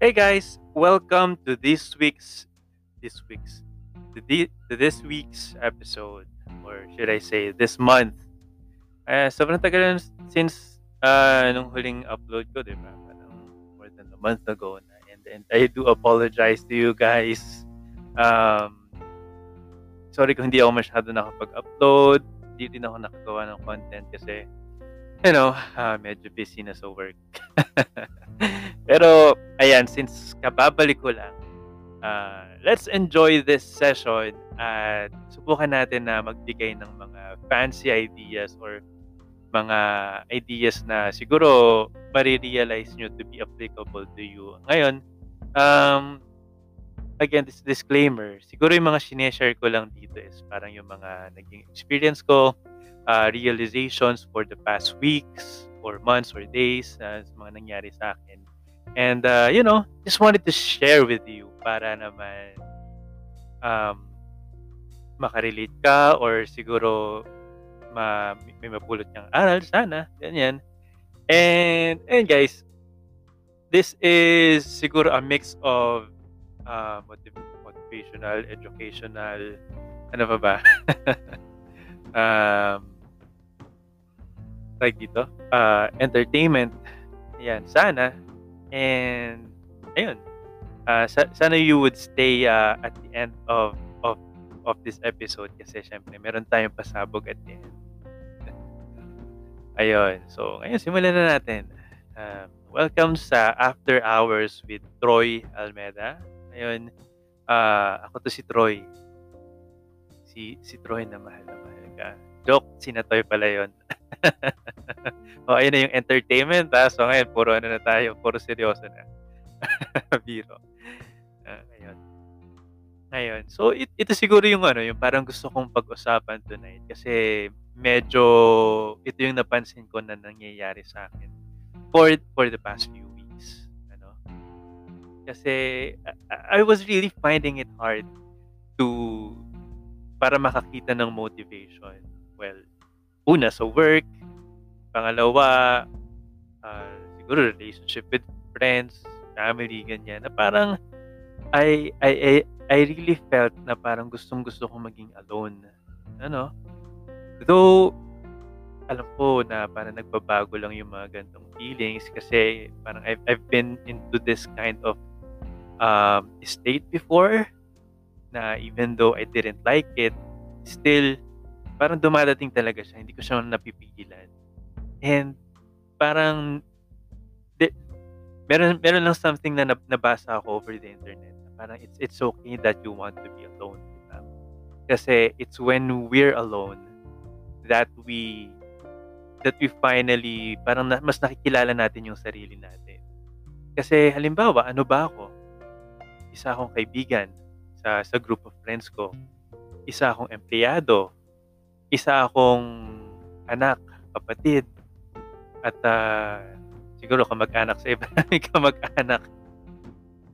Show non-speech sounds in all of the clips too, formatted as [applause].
Hey guys, welcome to this week's this week's to, the, to this week's episode or should I say this month. Uh, sobrang tagal since uh, nung huling upload ko, di ba? Parang more than a month ago na. And, and I do apologize to you guys. Um, sorry kung hindi ako masyado nakapag-upload. Hindi din ako nakagawa ng content kasi you know, uh, medyo busy na sa work. [laughs] Pero, ayan, since kababalik ko lang, uh, let's enjoy this session at subukan natin na magbigay ng mga fancy ideas or mga ideas na siguro marirealize nyo to be applicable to you. Ngayon, um, again, this disclaimer, siguro yung mga sineshare ko lang dito is parang yung mga naging experience ko, uh, realizations for the past weeks or months or days uh, sa mga nangyari sa akin. And, uh, you know, just wanted to share with you para naman um, makarelate ka or siguro ma, may mapulot kang aral sana, ganyan. And, and guys, this is siguro a mix of uh, motiv- motivational, educational, ano pa ba? [laughs] um, like dito, uh, entertainment. Yan, sana. And, ayun. Uh, sa- sana you would stay uh, at the end of of of this episode kasi syempre meron tayong pasabog at the end. ayun. So, ngayon simulan na natin. Uh, welcome sa After Hours with Troy Almeda. Ayun. Uh, ako to si Troy. Si si Troy na mahal na mahal ka. Joke, si Natoy pala yon. [laughs] [laughs] o, ayun na yung entertainment, ha? So, ngayon, puro ano na tayo, puro seryoso na. [laughs] Biro. Uh, ngayon. Ngayon. So, it, ito siguro yung ano, yung parang gusto kong pag-usapan tonight. Kasi, medyo, ito yung napansin ko na nangyayari sa akin for, for the past few weeks. Ano? Kasi, I, I was really finding it hard to, para makakita ng motivation. Well, una sa work, pangalawa, uh, siguro relationship with friends, family, ganyan, na parang I, I, I, I really felt na parang gustong gusto kong maging alone. Ano? Though, alam ko na parang nagbabago lang yung mga gantong feelings kasi parang I've, I've been into this kind of um, state before na even though I didn't like it, still parang dumadating talaga siya. Hindi ko siya napipigilan. And parang de, meron meron lang something na nabasa ako over the internet. Parang it's it's okay that you want to be alone. Diba? Kasi it's when we're alone that we that we finally parang na, mas nakikilala natin yung sarili natin. Kasi halimbawa, ano ba ako? Isa akong kaibigan sa sa group of friends ko. Isa akong empleyado isa akong anak, kapatid, at uh, siguro kamag-anak sa iba namin [laughs] kamag-anak.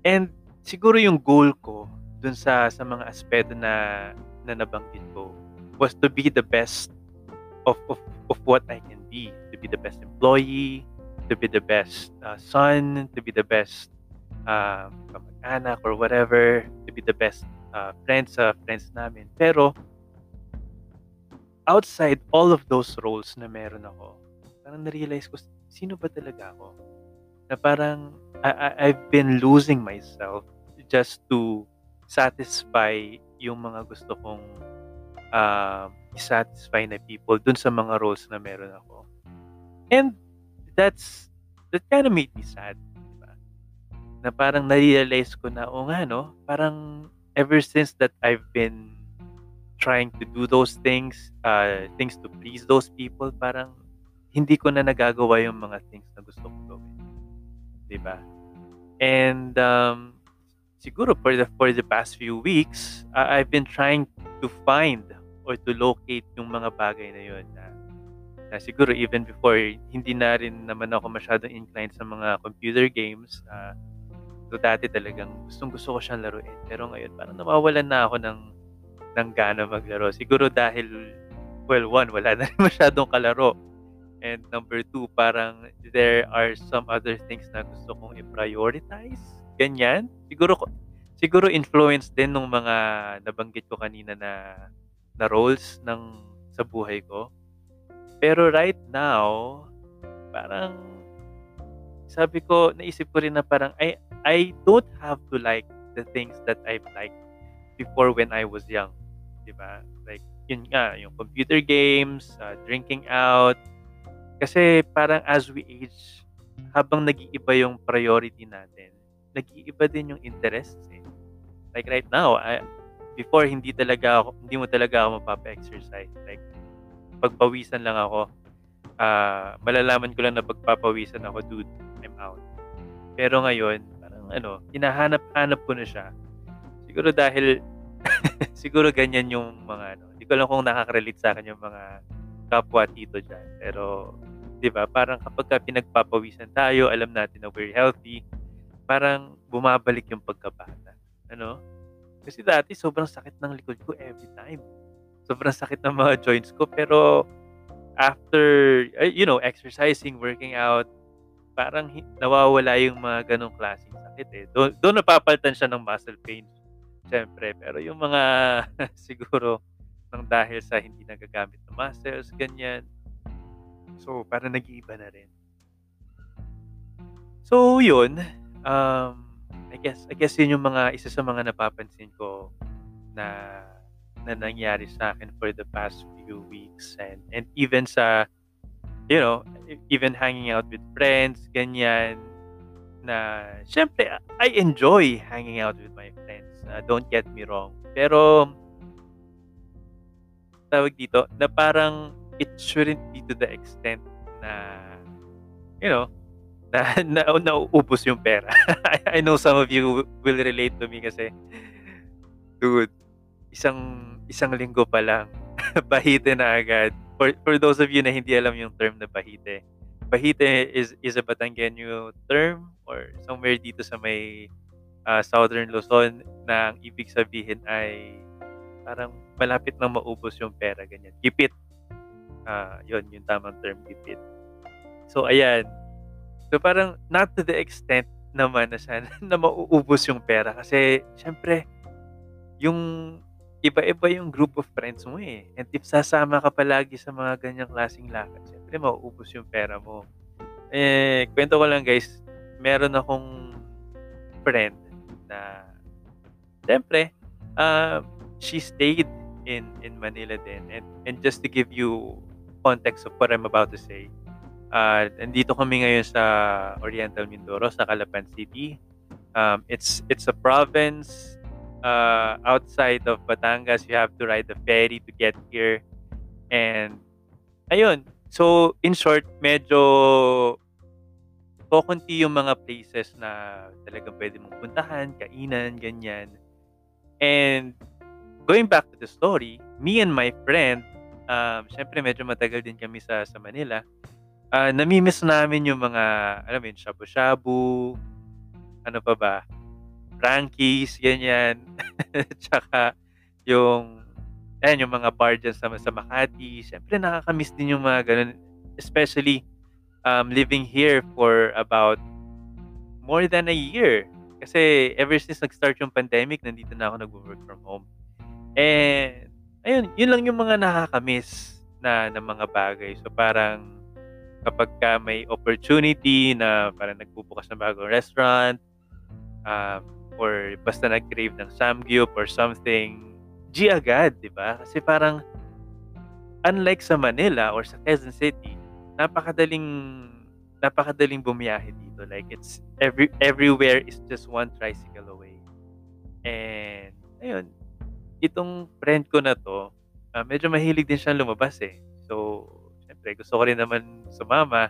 And siguro yung goal ko dun sa sa mga aspeto na na nabanggit ko was to be the best of of of what I can be, to be the best employee, to be the best uh, son, to be the best uh, kamag-anak or whatever, to be the best uh, friends sa uh, friends namin. Pero outside all of those roles na meron ako, parang na-realize ko, sino ba talaga ako? Na parang, I, I, I've been losing myself just to satisfy yung mga gusto kong uh, i-satisfy na people dun sa mga roles na meron ako. And that's, that kind of made me sad. Diba? Na parang na-realize ko na, o nga no, parang ever since that I've been trying to do those things, uh, things to please those people, parang hindi ko na nagagawa yung mga things na gusto kong gawin. Diba? And um, siguro for the for the past few weeks, uh, I've been trying to find or to locate yung mga bagay na yun na, na siguro even before hindi na rin naman ako masyadong inclined sa mga computer games. Uh, so dati talagang gustong gusto ko siyang laruin. Pero ngayon parang nawawalan na ako ng ng gana maglaro. Siguro dahil, well, one, wala na rin [laughs] masyadong kalaro. And number two, parang there are some other things na gusto kong i-prioritize. ganyan. Siguro siguro influence din nung mga nabanggit ko kanina na na roles ng sa buhay ko. Pero right now, parang sabi ko, naisip ko rin na parang I I don't have to like the things that I've liked before when I was young. 'Di ba? Like yun nga, yung computer games, uh, drinking out. Kasi parang as we age, habang nag-iiba yung priority natin, nag-iiba din yung interests eh. Like right now, I, before hindi talaga ako, hindi mo talaga ako mapapa-exercise. Like pagpawisan lang ako, uh, malalaman ko lang na pagpapawisan ako, dude, I'm out. Pero ngayon, parang ano, hinahanap-hanap ko na siya. Siguro dahil [laughs] siguro ganyan yung mga ano, hindi ko alam kung nakaka-relate sa akin yung mga kapwa tito dyan. Pero, di ba, parang kapag ka pinagpapawisan tayo, alam natin na we're healthy, parang bumabalik yung pagkabata. Ano? Kasi dati, sobrang sakit ng likod ko every time. Sobrang sakit ng mga joints ko. Pero, after, you know, exercising, working out, parang nawawala yung mga ganong klaseng sakit eh. Doon, doon napapalitan siya ng muscle pain Siyempre, pero yung mga [laughs] siguro nang dahil sa hindi nagagamit ng muscles, ganyan. So, parang nag-iiba na rin. So, yun. Um, I guess, I guess yun yung mga, isa sa mga napapansin ko na na nangyari sa akin for the past few weeks and and even sa you know even hanging out with friends ganyan na syempre I enjoy hanging out with my friends Uh, don't get me wrong. Pero, tawag dito, na parang it shouldn't be to the extent na, you know, [laughs] na, na nauubos yung pera. [laughs] I, I know some of you will relate to me kasi, dude, isang isang linggo pa lang, [laughs] bahite na agad. For, for those of you na hindi alam yung term na bahite, bahite is, is a Batangueño term or somewhere dito sa may uh, Southern Luzon na ang ibig sabihin ay parang malapit na maubos yung pera, ganyan. Kipit. Uh, yun, yung tamang term, kipit. So, ayan. So, parang not to the extent naman na sana [laughs] na mauubos yung pera. Kasi, syempre, yung iba-iba yung group of friends mo eh. And if sasama ka palagi sa mga ganyang klaseng lakad, syempre, mauubos yung pera mo. Eh, kwento ko lang guys, meron akong friend na syempre, uh, she stayed in in Manila din. And, and just to give you context of what I'm about to say, uh, nandito kami ngayon sa Oriental Mindoro, sa Calapan City. Um, it's it's a province uh, outside of Batangas. You have to ride the ferry to get here. And, ayun. So, in short, medyo kokonti yung mga places na talagang pwede mong puntahan, kainan, ganyan. And going back to the story, me and my friend, um, syempre medyo matagal din kami sa, sa Manila, uh, namimiss namin yung mga, alam mo yun, shabu-shabu, ano pa ba, Frankies, ganyan. [laughs] Tsaka yung, ayan, yung mga bar dyan sa, sa Makati. Syempre nakakamiss din yung mga ganun. Especially, um, living here for about more than a year. Kasi ever since nag-start yung pandemic, nandito na ako nag-work from home. And, ayun, yun lang yung mga nakakamiss na, na mga bagay. So, parang kapag ka may opportunity na parang nagbubukas ng bagong restaurant, um, or basta nag-crave ng samgyup or something, G agad, di ba? Kasi parang, unlike sa Manila or sa Quezon City, napakadaling napakadaling bumiyahe dito. Like it's every everywhere is just one tricycle away. And ayun, itong friend ko na to, uh, medyo mahilig din siyang lumabas eh. So, syempre gusto ko rin naman sumama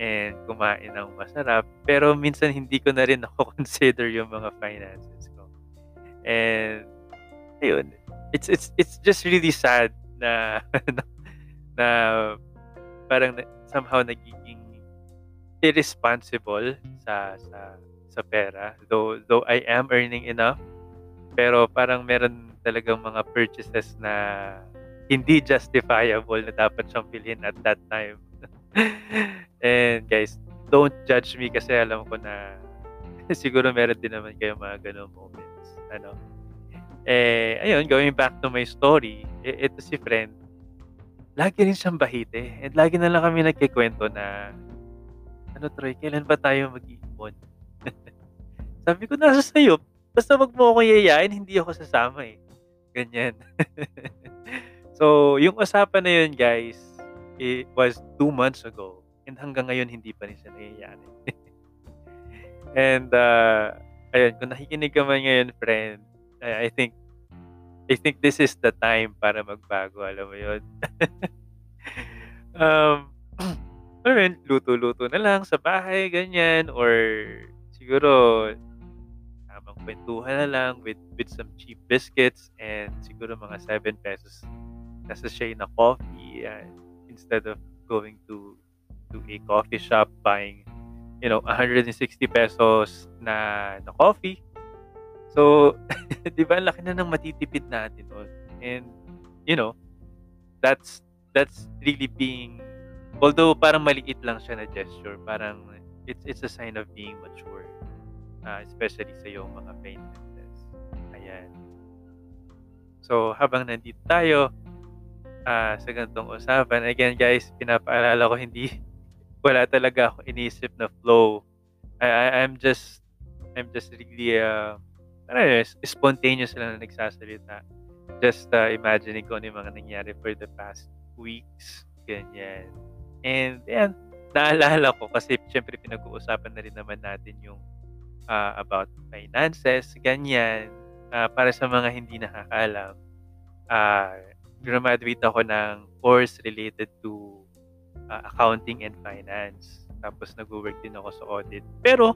and kumain ng masarap. Pero minsan hindi ko na rin [laughs] ako consider yung mga finances ko. And ayun, it's it's it's just really sad na [laughs] na parang somehow nagiging irresponsible sa sa sa pera though though I am earning enough pero parang meron talagang mga purchases na hindi justifiable na dapat siyang bilhin at that time. [laughs] And guys, don't judge me kasi alam ko na [laughs] siguro meron din naman kayong mga gano'ng moments, ano. Eh, ayun, going back to my story, ito si friend, lagi rin siyang bahite and lagi na lang kami nagkukuwento na, "Ano Troy, kailan ba tayo mag-iipon?" [laughs] Sabi ko, "Nasa sa'yo, basta 'wag mo akong yayain, hindi ako sasama, eh." Ganyan. [laughs] So, yung usapan na yun guys, it was 2 months ago and hanggang ngayon hindi pa rin siya nangyayari. [laughs] And, uh, ayun, kung nakikinig ka man ngayon friend, I I think I think this is the time para magbago, alam mo yun? [laughs] Um, [clears throat] mo yun, luto-luto na lang sa bahay, ganyan, or siguro tamang kuwentuhan na lang with with some cheap biscuits and siguro mga 7 pesos na sachet na coffee, yan, instead of going to to a coffee shop buying, you know, 160 pesos na na coffee. So, [laughs] 'di ba laki na ng matitipid natin nun and, you know, that's that's really being although parang maliit lang siya na gesture, parang it's it's a sign of being mature, ah, especially sa iyong mga finances, ayan. So, habang nandito tayo, ah, sa ganitong usapan, again guys, pinapaalala ko hindi [laughs] wala talaga akong iniisip na flow. I I I'm just I'm just really, uh, ano spontaneous lang na nagsasalita. Just, uh, imagining kung ano yung mga nangyari for the past weeks, ganyan. And ayan, naalala ko kasi siyempre pinag-uusapan na rin naman natin yung, ah, about finances, ganyan. Ah, para sa mga hindi nakakaalam, ah, grumaduate ako ng course related to, ah, accounting and finance. Tapos nagwo-work din ako sa audit. Pero,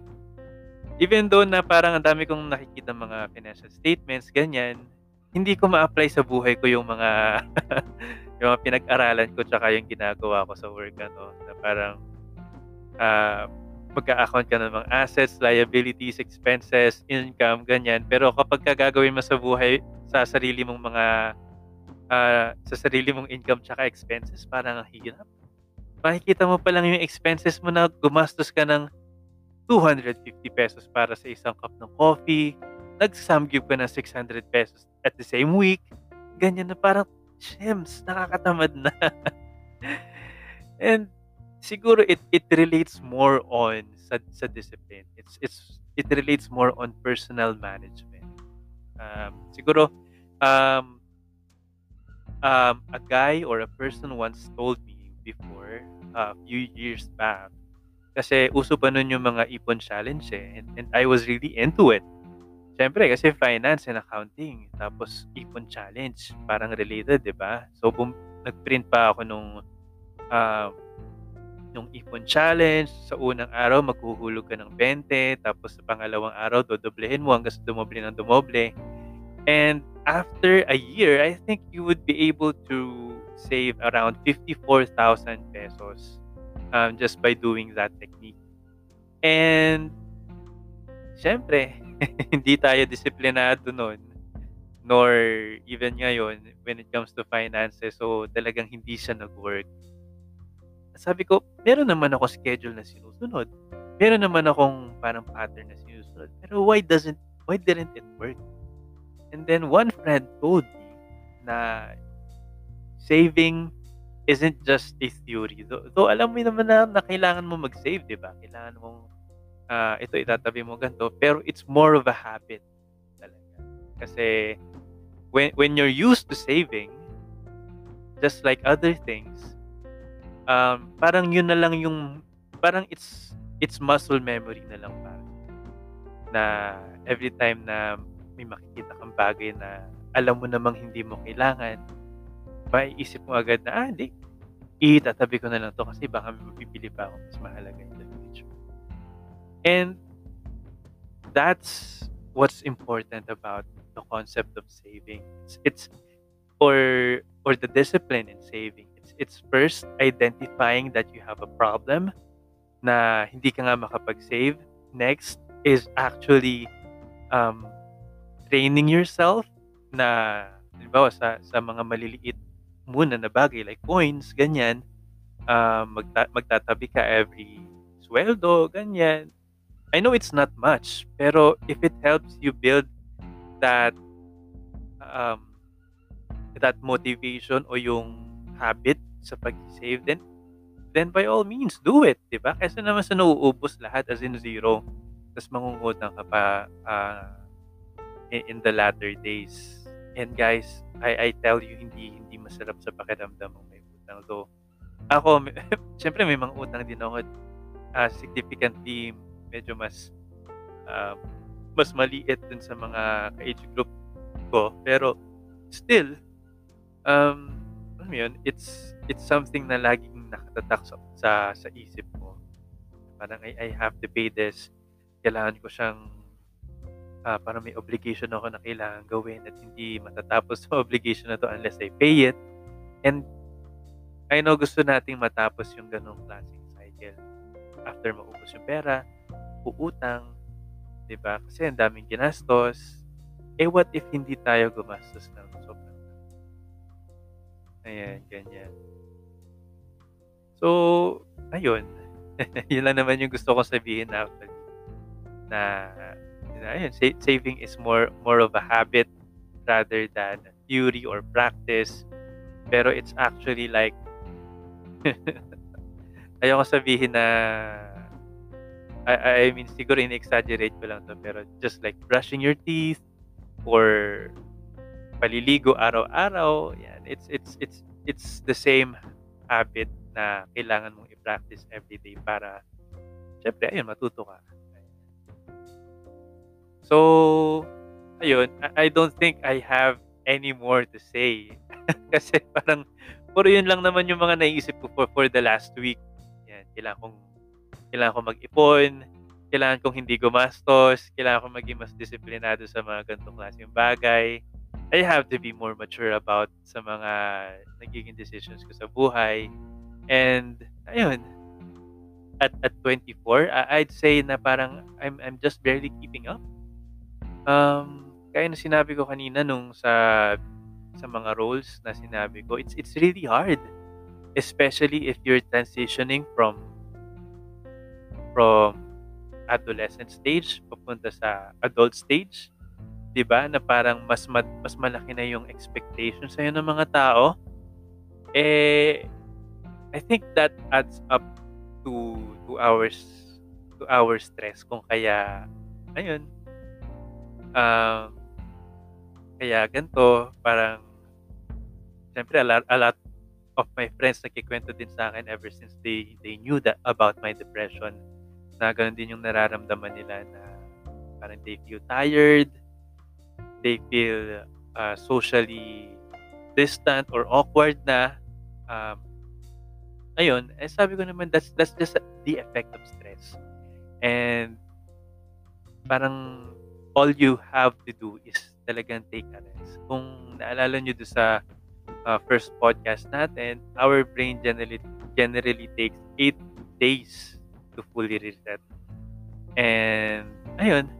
even though na parang ang dami kong nakikitang mga financial statements, ganyan, hindi ko ma-apply sa buhay ko yung mga [laughs] yung mga pinag-aralan ko tsaka yung ginagawa ko sa work ano, na parang, ah, mag-a-account ka ng mga assets, liabilities, expenses, income, ganyan. Pero kapagka gagawin mo sa buhay, sa sarili mong mga, ah, sa sarili mong income tsaka expenses, parang ang hirap. Makikita mo pa lang yung expenses mo na gumastos ka ng 250 pesos para sa isang cup ng coffee, nag-samgyup ka ng 600 pesos at the same week, ganyan na parang, "Shems, nakakatamad na." [laughs] And siguro it it relates more on sa sa discipline. It's it's it relates more on personal management. Um, siguro, um um, a guy or a person once told me before, a few years back, kasi uso pa nun yung mga ipon challenge, eh, and and I was really into it. Siyempre kasi finance and accounting, tapos ipon challenge, parang related, 'di ba? So, bum nag-print pa ako nung, um, nung ipon challenge. Sa unang araw maghuhulog ka ng 20, tapos sa pangalawang araw dodoblehin mo hanggang sa dumoble ng dumoble. And after a year, I think you would be able to save around 54,000 pesos, um, just by doing that technique. And siyempre, [laughs] hindi tayo disiplinado nun, nor even ngayon when it comes to finances. So, talagang hindi siya nag-work. Sabi ko, meron naman ako schedule na sinusunod. Meron naman akong parang pattern na sinusunod. Pero why doesn't why didn't it work? And then one friend told me na saving isn't just a theory. Though, though alam mo naman na, na kailangan mo mag-save, di ba? Kailangan mong ah, ito itatabi mo ganito. Pero it's more of a habit talaga. Kasi when, when you're used to saving, just like other things, um, parang yun na lang yung, parang it's, it's muscle memory na lang parang. Na every time na may makikita kang bagay na alam mo namang hindi mo kailangan, maiisip mo agad na, ah, hindi, itatabi ko na lang to kasi baka may mabibili pa ako mas mahalaga in the future. And that's what's important about the concept of saving. It's, it's or or the discipline in saving. It's it's first identifying that you have a problem na hindi ka nga makapag-save. Next is actually um, training yourself na halimbawa sa sa mga maliliit muna na bagay like coins, ganyan. Uh, magta- magtatabi ka every sweldo, ganyan. I know it's not much, pero if it helps you build that um, that motivation o yung habit sa pag-save, then then by all means, do it, di ba? Kesa naman sa nauubos lahat as in zero, tapos mangungutang ka pa uh, in, the latter days. And guys, I, I tell you, hindi masarap sa pakiramdam mo may utang. So, ako, [laughs] syempre may mga utang din ako uh, significantly medyo mas uh, mas maliit dun sa mga age group ko. Pero still, um, alam yun, it's it's something na laging nakatatak sa, sa, sa isip mo. Parang I, I have to pay this. Kailangan ko siyang uh, parang may obligation ako na kailangan gawin at hindi matatapos [laughs] sa obligation na to unless I pay it. And I know gusto nating matapos yung ganong klaseng cycle. After maubos yung pera, uutang, 'di ba? Kasi ang daming ginastos. Eh what if hindi tayo gumastos ng sobrang Ayan, ganyan. So, ayun. [laughs] yun lang naman yung gusto kong sabihin actually. Na, na ayun, saving is more more of a habit rather than theory or practice. Pero it's actually like [laughs] ayoko sabihin na I, I mean, siguro in-exaggerate ko lang to, pero just like brushing your teeth or paliligo araw-araw, yan, it's, it's, it's, it's the same habit na kailangan mong i-practice every day para, syempre, ayun, matuto ka. So, ayun, I don't think I have any more to say. [laughs] Kasi parang, puro yun lang naman yung mga naisip ko for, for the last week. Yan, kailangan kong kailangan ko mag-ipon, kailangan kong hindi gumastos, kailangan kong maging mas disiplinado sa mga ganitong klaseng bagay. I have to be more mature about sa mga nagiging decisions ko sa buhay. And, ayun, at, at 24, I'd say na parang I'm, I'm just barely keeping up. Um, kaya na sinabi ko kanina nung sa sa mga roles na sinabi ko, it's it's really hard. Especially if you're transitioning from from adolescent stage papunta sa adult stage, 'di ba? Na parang mas ma- mas malaki na yung expectation sa ng mga tao. Eh I think that adds up to to hours to our stress kung kaya ayun uh, kaya ganito parang siyempre a lot, a lot of my friends nagkikwento din sa akin ever since they they knew that about my depression na ganun din yung nararamdaman nila na parang they feel tired, they feel uh, socially distant or awkward na. Um, ayun, eh sabi ko naman, that's, that's just the effect of stress. And parang all you have to do is talagang take a rest. Kung naalala nyo doon sa uh, first podcast natin, our brain generally generally takes 8 days to fully reset. And, ayun,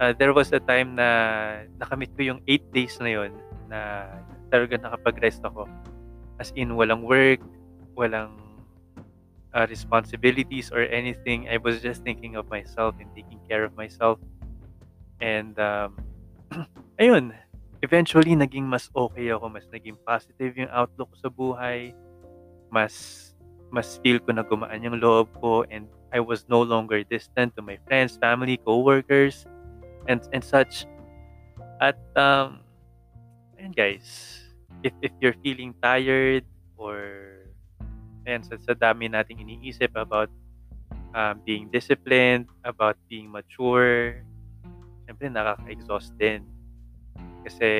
uh, there was a time na nakamit ko yung 8 days na yon na talaga nakapag-rest ako. As in, walang work, walang uh, responsibilities or anything. I was just thinking of myself and taking care of myself. And, um, [clears throat] ayun, eventually, naging mas okay ako, mas naging positive yung outlook ko sa buhay, mas mas feel ko na gumaan yung loob ko and I was no longer distant to my friends, family, co-workers, and, and such. At, um, and guys, if, if you're feeling tired or ayan, sa, sa dami nating iniisip about um, being disciplined, about being mature, siyempre nakaka-exhaust din. Kasi,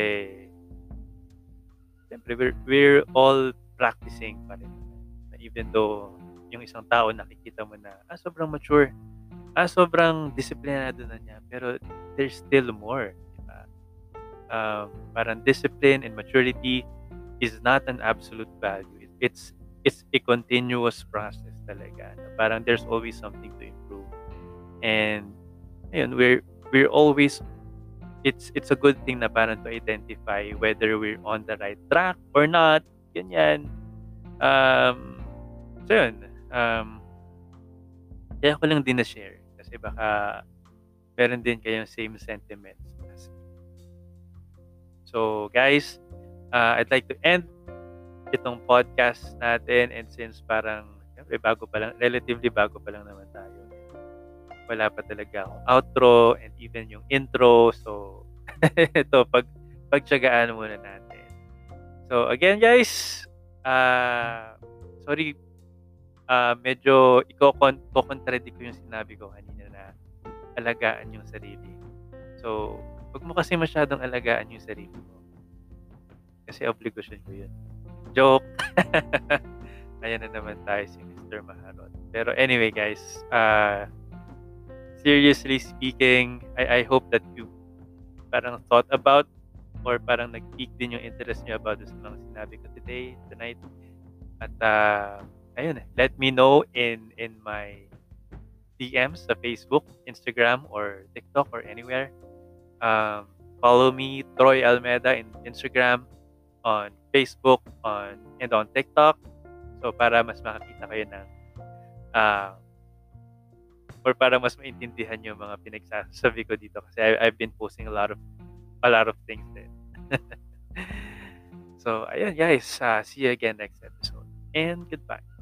siyempre, we're, we're all practicing pa rin. Even though yung isang tao nakikita mo na ah, sobrang mature, ah, sobrang disiplinado na niya, pero there's still more. Diba? Um, parang discipline and maturity is not an absolute value. It's it's a continuous process talaga. Parang there's always something to improve. And ayun, we're we're always it's it's a good thing na parang to identify whether we're on the right track or not. Ganyan. Um, so yun, um, kaya ko lang din na-share. Kasi baka meron din kayong same sentiments. So, guys, uh, I'd like to end itong podcast natin and since parang bago pa lang, relatively bago pa lang naman. Wala pa talaga akong outro and even yung intro. So, [laughs] ito, pag, pagtsagaan muna natin. So, again guys, uh, sorry, uh, medyo i-contradict ko yung sinabi ko kanina na alagaan yung sarili. So, wag mo kasi masyadong alagaan yung sarili mo. Kasi obligation ko yun. Joke! [laughs] Ayan na naman tayo si Mr. Maharot. Pero anyway guys, uh, seriously speaking, I, I hope that you parang thought about or parang nag-peak din yung interest niyo about sa mga sinabi ko today, tonight. At uh, ayun, let me know in in my DMs sa Facebook, Instagram, or TikTok, or anywhere. Um, follow me, Troy Almeda, in Instagram, on Facebook, on and on TikTok. So, para mas makakita kayo ng uh, or para mas maintindihan yung mga pinagsasabi ko dito kasi I, I've been posting a lot of a lot of things then. [laughs] so, ayun guys, uh, see you again next episode and goodbye.